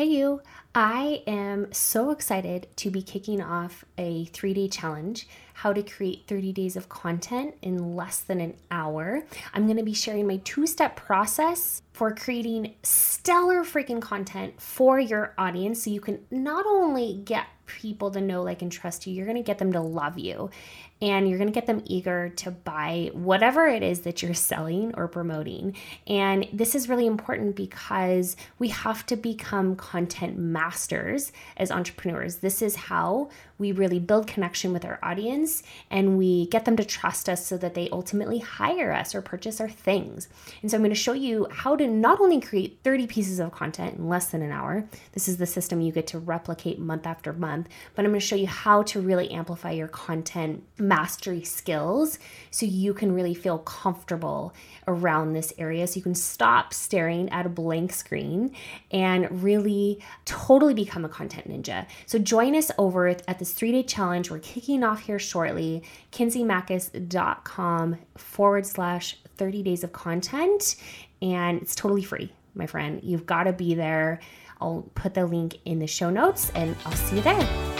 Hey, you. I am so excited to be kicking off a three day challenge how to create 30 days of content in less than an hour. I'm going to be sharing my two step process for creating stellar freaking content for your audience so you can not only get people to know, like, and trust you, you're going to get them to love you and you're going to get them eager to buy whatever it is that you're selling or promoting. And this is really important because we have to become content masters as entrepreneurs. This is how we really build connection with our audience and we get them to trust us so that they ultimately hire us or purchase our things. And so I'm going to show you how to not only create 30 pieces of content in less than an hour, this is the system you get to replicate month after month, but I'm going to show you how to really amplify your content mastery skills so you can really feel comfortable around this area. So you can stop staring at a blank screen and really totally become a content ninja. So join us over at this three day challenge. We're kicking off here shortly. KenzieMachis.com forward slash 30 days of content. And it's totally free, my friend. You've got to be there. I'll put the link in the show notes and I'll see you there.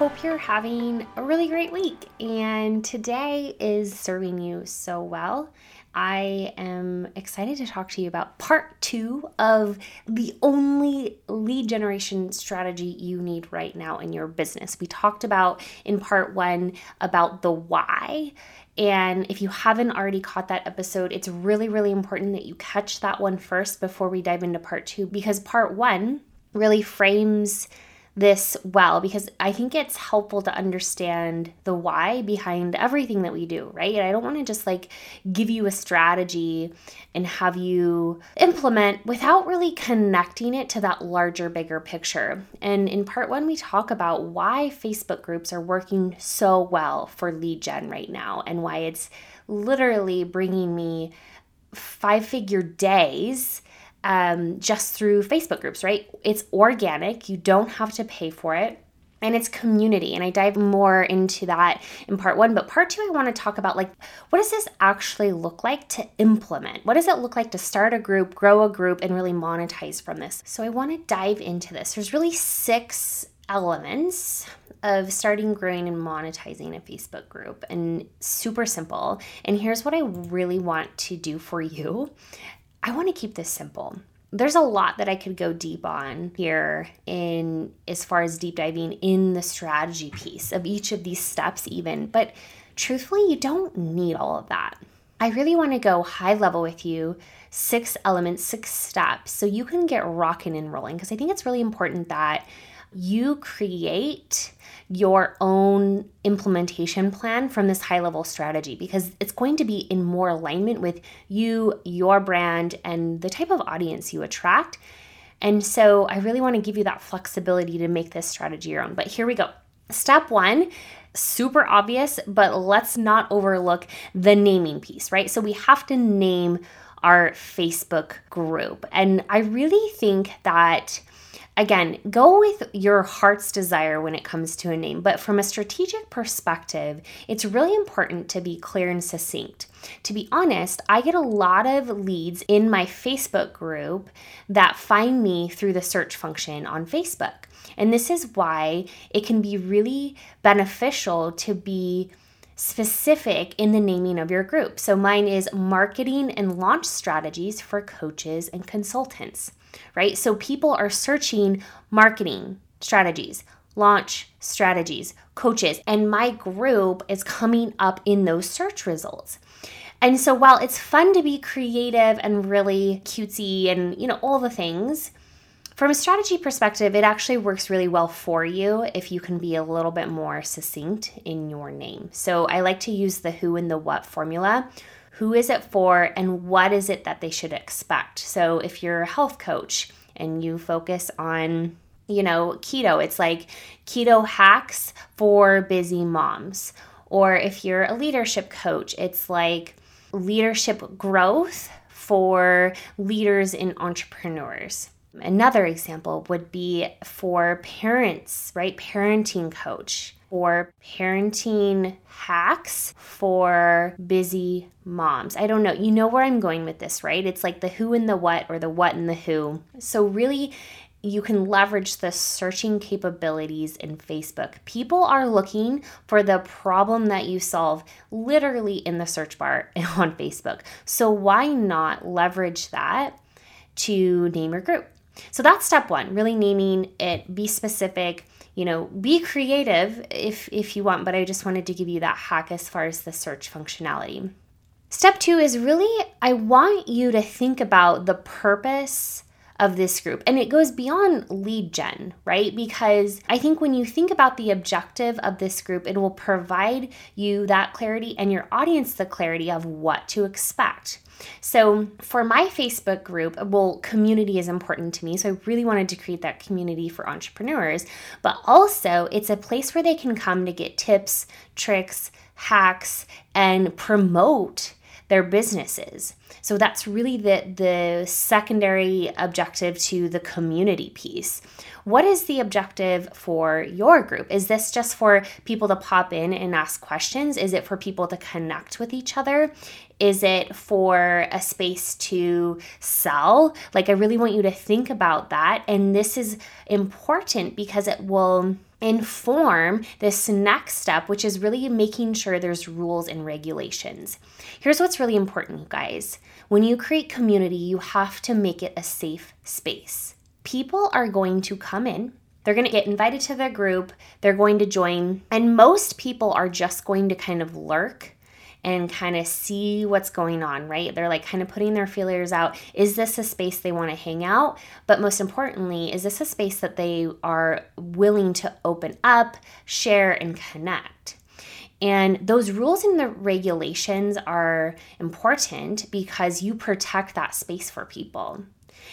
Hope you're having a really great week. And today is serving you so well. I am excited to talk to you about part two of the only lead generation strategy you need right now in your business. We talked about in part one about the why. And if you haven't already caught that episode, it's really, really important that you catch that one first before we dive into part two because part one really frames this well because I think it's helpful to understand the why behind everything that we do, right? I don't want to just like give you a strategy and have you implement without really connecting it to that larger, bigger picture. And in part one, we talk about why Facebook groups are working so well for lead gen right now and why it's literally bringing me five figure days um, just through Facebook groups, right? It's organic, you don't have to pay for it. And it's community. And I dive more into that in part one. But part two, I want to talk about like, what does this actually look like to implement? What does it look like to start a group, grow a group, and really monetize from this? So I want to dive into this. There's really six elements of starting, growing, and monetizing a Facebook group, and super simple. And here's what I really want to do for you I want to keep this simple. There's a lot that I could go deep on here in as far as deep diving in the strategy piece of each of these steps, even. But truthfully, you don't need all of that. I really want to go high level with you, six elements, six steps, so you can get rocking and rolling. Because I think it's really important that you create your own implementation plan from this high level strategy because it's going to be in more alignment with you, your brand, and the type of audience you attract. And so I really want to give you that flexibility to make this strategy your own. But here we go. Step one super obvious, but let's not overlook the naming piece, right? So we have to name our Facebook group. And I really think that Again, go with your heart's desire when it comes to a name, but from a strategic perspective, it's really important to be clear and succinct. To be honest, I get a lot of leads in my Facebook group that find me through the search function on Facebook. And this is why it can be really beneficial to be specific in the naming of your group. So mine is marketing and launch strategies for coaches and consultants right? So people are searching marketing strategies, launch strategies, coaches, and my group is coming up in those search results. And so while it's fun to be creative and really cutesy and, you know, all the things, from a strategy perspective, it actually works really well for you if you can be a little bit more succinct in your name. So I like to use the who and the what formula who is it for and what is it that they should expect. So if you're a health coach and you focus on you know, keto, it's like keto hacks for busy moms. Or if you're a leadership coach, it's like leadership growth for leaders and entrepreneurs. Another example would be for parents, right? Parenting coach or parenting hacks for busy moms. I don't know. You know where I'm going with this, right? It's like the who and the what or the what and the who. So, really, you can leverage the searching capabilities in Facebook. People are looking for the problem that you solve literally in the search bar on Facebook. So, why not leverage that to name your group? So, that's step one really naming it, be specific. You know, be creative if if you want, but I just wanted to give you that hack as far as the search functionality. Step two is really, I want you to think about the purpose of this group. And it goes beyond lead gen, right? Because I think when you think about the objective of this group, it will provide you that clarity and your audience the clarity of what to expect. So, for my Facebook group, well, community is important to me. So, I really wanted to create that community for entrepreneurs, but also it's a place where they can come to get tips, tricks, hacks, and promote their businesses. So that's really the the secondary objective to the community piece. What is the objective for your group? Is this just for people to pop in and ask questions? Is it for people to connect with each other? Is it for a space to sell? Like, I really want you to think about that. And this is important because it will inform this next step, which is really making sure there's rules and regulations. Here's what's really important, guys. When you create community, you have to make it a safe space. People are going to come in, they're going to get invited to their group, they're going to join, and most people are just going to kind of lurk and kind of see what's going on, right? They're like kind of putting their feelers out. Is this a space they want to hang out? But most importantly, is this a space that they are willing to open up, share, and connect? And those rules and the regulations are important because you protect that space for people.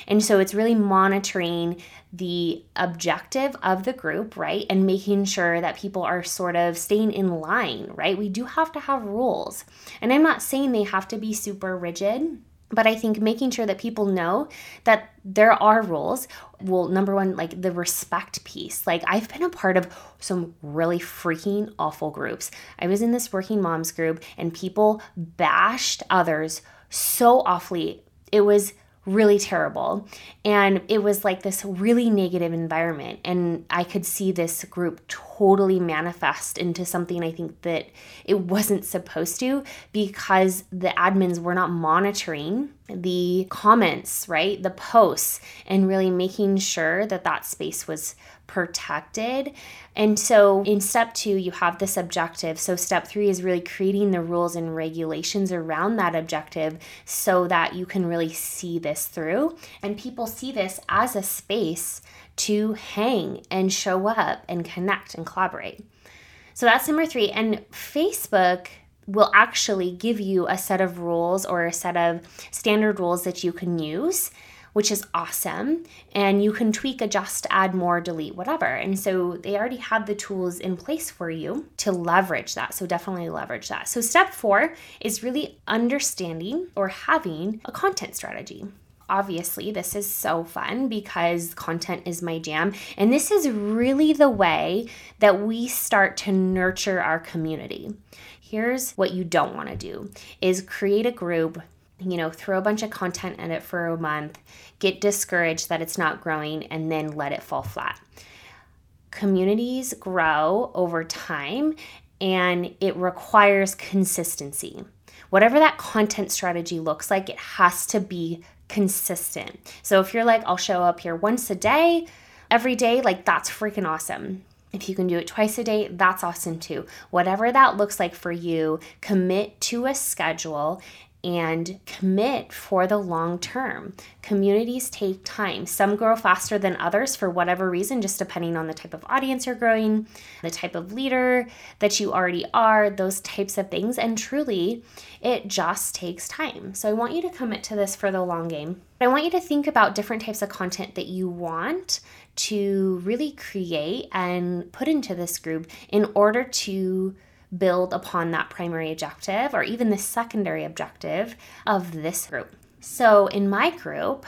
And so it's really monitoring the objective of the group, right? And making sure that people are sort of staying in line, right? We do have to have rules. And I'm not saying they have to be super rigid. But I think making sure that people know that there are rules. Well, number one, like the respect piece. Like, I've been a part of some really freaking awful groups. I was in this working moms group and people bashed others so awfully. It was really terrible. And it was like this really negative environment. And I could see this group totally manifest into something I think that it wasn't supposed to because the admins were not monitoring the comments, right? The posts, and really making sure that that space was protected. And so in step two, you have this objective. So step three is really creating the rules and regulations around that objective so that you can really see this through. And people see this as a space to hang and show up and connect and collaborate. So that's number three. And Facebook will actually give you a set of rules or a set of standard rules that you can use which is awesome. And you can tweak, adjust, add more, delete, whatever. And so they already have the tools in place for you to leverage that. So definitely leverage that. So step four is really understanding or having a content strategy obviously this is so fun because content is my jam and this is really the way that we start to nurture our community here's what you don't want to do is create a group you know, throw a bunch of content at it for a month, get discouraged that it's not growing, and then let it fall flat. Communities grow over time and it requires consistency. Whatever that content strategy looks like, it has to be consistent. So if you're like, I'll show up here once a day, every day, like that's freaking awesome. If you can do it twice a day, that's awesome too. Whatever that looks like for you, commit to a schedule and commit for the long term. Communities take time. Some grow faster than others for whatever reason, just depending on the type of audience you're growing, the type of leader that you already are, those types of things. And truly, it just takes time. So I want you to commit to this for the long game. I want you to think about different types of content that you want to really create and put into this group in order to build upon that primary objective or even the secondary objective of this group. So, in my group,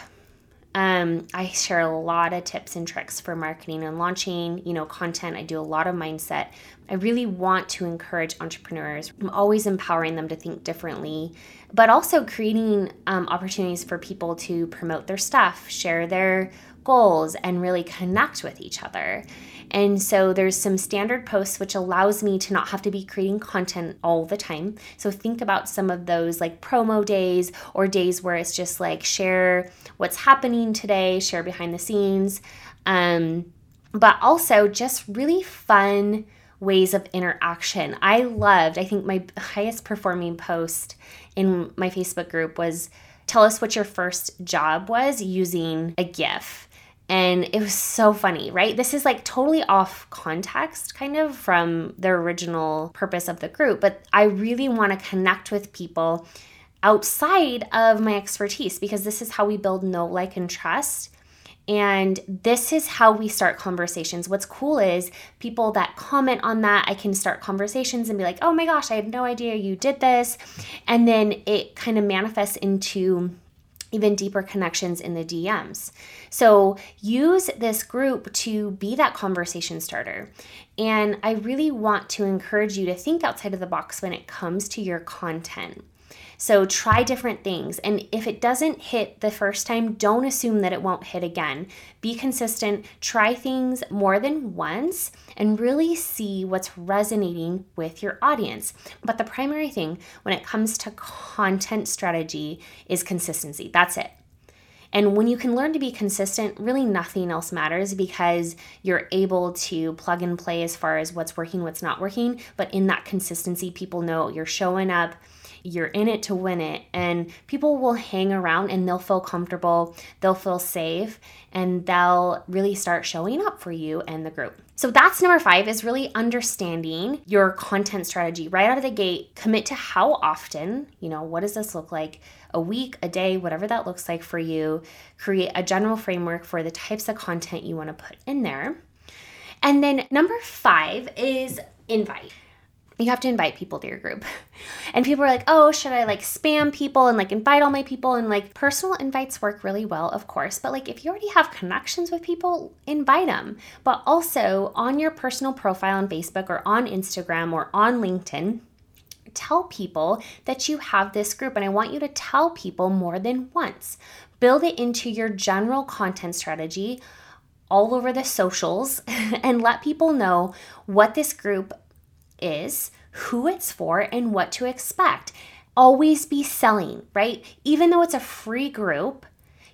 um, I share a lot of tips and tricks for marketing and launching, you know, content. I do a lot of mindset. I really want to encourage entrepreneurs. I'm always empowering them to think differently, but also creating um, opportunities for people to promote their stuff, share their goals, and really connect with each other. And so there's some standard posts which allows me to not have to be creating content all the time. So think about some of those like promo days or days where it's just like share what's happening today, share behind the scenes. Um, but also just really fun ways of interaction. I loved, I think my highest performing post in my Facebook group was tell us what your first job was using a GIF. And it was so funny, right? This is like totally off context, kind of from the original purpose of the group, but I really want to connect with people outside of my expertise because this is how we build know, like, and trust. And this is how we start conversations. What's cool is people that comment on that, I can start conversations and be like, oh my gosh, I had no idea you did this. And then it kind of manifests into even deeper connections in the DMs. So use this group to be that conversation starter. And I really want to encourage you to think outside of the box when it comes to your content. So try different things. And if it doesn't hit the first time, don't assume that it won't hit again. Be consistent, try things more than once, and really see what's resonating with your audience. But the primary thing when it comes to content strategy is consistency. That's it. And when you can learn to be consistent, really nothing else matters because you're able to plug and play as far as what's working, what's not working. But in that consistency, people know you're showing up, you're in it to win it, and people will hang around and they'll feel comfortable, they'll feel safe, and they'll really start showing up for you and the group. So that's number five is really understanding your content strategy right out of the gate. Commit to how often, you know, what does this look like? A week, a day, whatever that looks like for you. Create a general framework for the types of content you want to put in there. And then number five is invite you have to invite people to your group. And people are like, oh, should I like spam people and like invite all my people? And like personal invites work really well, of course. But like if you already have connections with people, invite them. But also on your personal profile on Facebook or on Instagram or on LinkedIn, tell people that you have this group. And I want you to tell people more than once. Build it into your general content strategy all over the socials and let people know what this group is, who it's for, and what to expect. Always be selling, right? Even though it's a free group,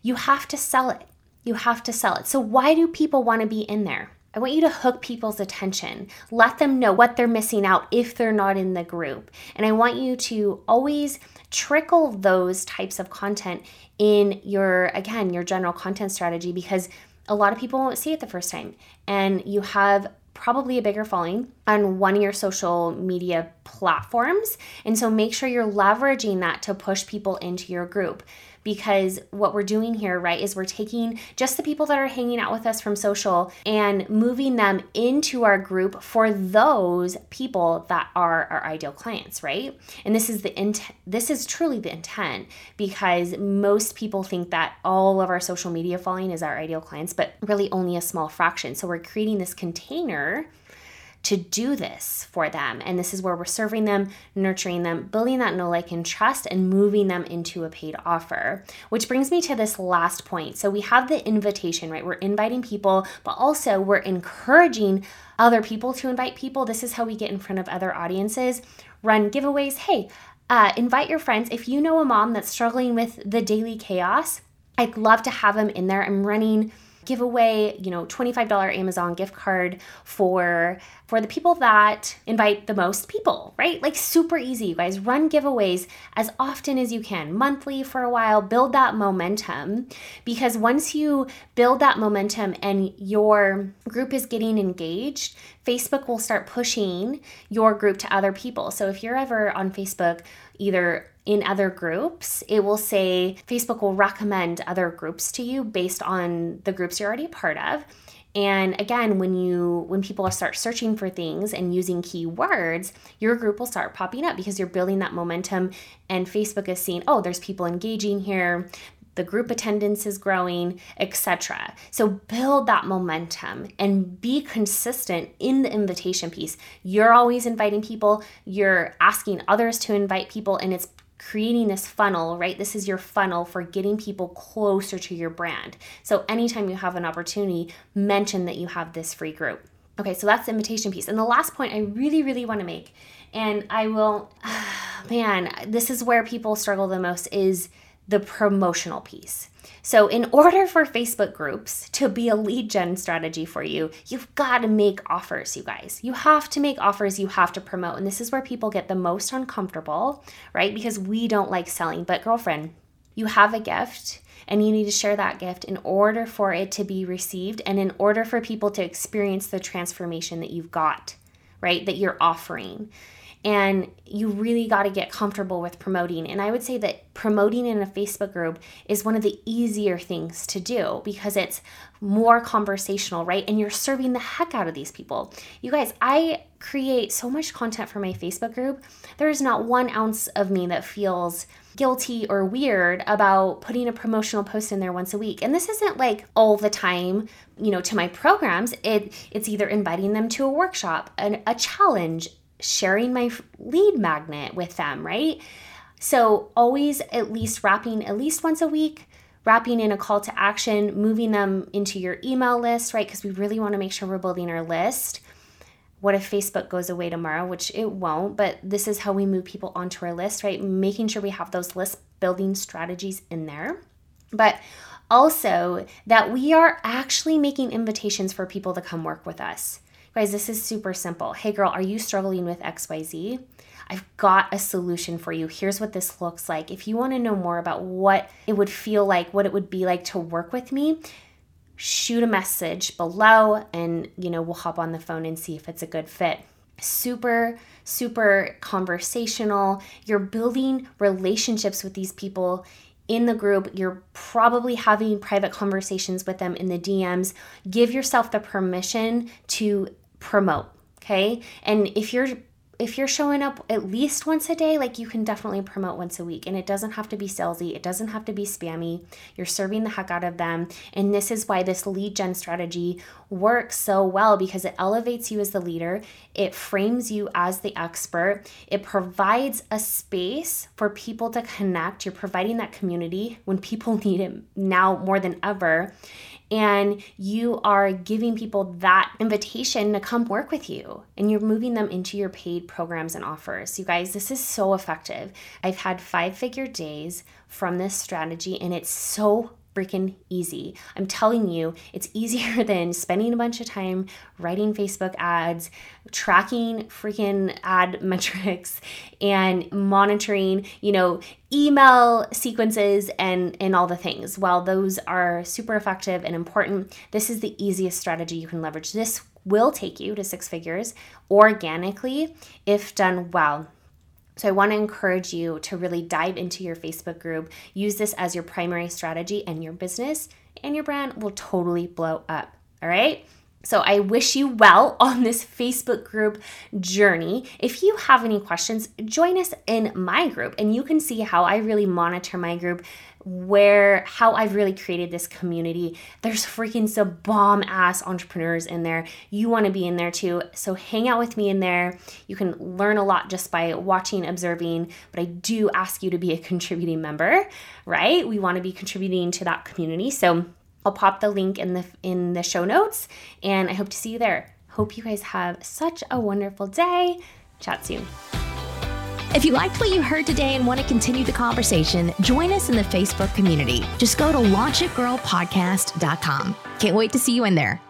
you have to sell it. You have to sell it. So, why do people want to be in there? I want you to hook people's attention. Let them know what they're missing out if they're not in the group. And I want you to always trickle those types of content in your, again, your general content strategy because a lot of people won't see it the first time. And you have probably a bigger following on one of your social media platforms. And so make sure you're leveraging that to push people into your group because what we're doing here, right, is we're taking just the people that are hanging out with us from social and moving them into our group for those people that are our ideal clients, right? And this is the intent, this is truly the intent because most people think that all of our social media following is our ideal clients, but really only a small fraction. So we're creating this container to do this for them. And this is where we're serving them, nurturing them, building that know, like, and trust, and moving them into a paid offer. Which brings me to this last point. So we have the invitation, right? We're inviting people, but also we're encouraging other people to invite people. This is how we get in front of other audiences, run giveaways. Hey, uh, invite your friends. If you know a mom that's struggling with the daily chaos, I'd love to have them in there. I'm running give away, you know, $25 Amazon gift card for for the people that invite the most people, right? Like super easy, you guys. Run giveaways as often as you can, monthly for a while, build that momentum because once you build that momentum and your group is getting engaged, Facebook will start pushing your group to other people. So if you're ever on Facebook, either in other groups, it will say Facebook will recommend other groups to you based on the groups you're already part of. And again, when you when people start searching for things and using keywords, your group will start popping up because you're building that momentum and Facebook is seeing, oh, there's people engaging here, the group attendance is growing, etc. So build that momentum and be consistent in the invitation piece. You're always inviting people, you're asking others to invite people and it's creating this funnel, right? This is your funnel for getting people closer to your brand. So anytime you have an opportunity, mention that you have this free group. Okay, so that's the invitation piece. And the last point I really, really want to make, and I will, man, this is where people struggle the most is the promotional piece. So, in order for Facebook groups to be a lead gen strategy for you, you've got to make offers, you guys. You have to make offers, you have to promote. And this is where people get the most uncomfortable, right? Because we don't like selling. But, girlfriend, you have a gift and you need to share that gift in order for it to be received and in order for people to experience the transformation that you've got, right? That you're offering and you really got to get comfortable with promoting. And I would say that promoting in a Facebook group is one of the easier things to do because it's more conversational, right? And you're serving the heck out of these people. You guys, I create so much content for my Facebook group. There is not one ounce of me that feels guilty or weird about putting a promotional post in there once a week. And this isn't like all the time, you know, to my programs. It it's either inviting them to a workshop, an, a challenge, sharing my lead magnet with them, right? So always at least wrapping at least once a week, wrapping in a call to action, moving them into your email list, right? Because we really want to make sure we're building our list. What if Facebook goes away tomorrow, which it won't, but this is how we move people onto our list, right? Making sure we have those list building strategies in there. But also that we are actually making invitations for people to come work with us. Guys, this is super simple. Hey, girl, are you struggling with XYZ? I've got a solution for you. Here's what this looks like. If you want to know more about what it would feel like, what it would be like to work with me, shoot a message below and, you know, we'll hop on the phone and see if it's a good fit. Super, super conversational. You're building relationships with these people in the group. You're probably having private conversations with them in the DMs. Give yourself the permission to promote. Okay. And if you're if you're showing up at least once a day, like you can definitely promote once a week. And it doesn't have to be salesy, it doesn't have to be spammy. You're serving the heck out of them. And this is why this lead gen strategy works so well because it elevates you as the leader, it frames you as the expert, it provides a space for people to connect. You're providing that community when people need it now more than ever and you are giving people that invitation to come work with you and you're moving them into your paid programs and offers. You guys, this is so effective. I've had five figure days from this strategy and it's so freaking easy. I'm telling you, it's easier than spending a bunch of time writing Facebook ads, tracking freaking ad metrics and monitoring, you know, email sequences and and all the things. While those are super effective and important, this is the easiest strategy you can leverage. This will take you to six figures organically if done well. So I want to encourage you to really dive into your Facebook group, use this as your primary strategy, and your business and your brand will totally blow up. All right. So I wish you well on this Facebook group journey. If you have any questions, join us in my group and you can see how I really monitor my group, where how I've really created this community. There's freaking some bomb ass entrepreneurs in there. You want to be in there too. So hang out with me in there. You can learn a lot just by watching, observing, but I do ask you to be a contributing member, right? We want to be contributing to that community. So I'll pop the link in the in the show notes and I hope to see you there. Hope you guys have such a wonderful day. Chat soon. If you liked what you heard today and want to continue the conversation, join us in the Facebook community. Just go to launchitgirlpodcast.com. Can't wait to see you in there.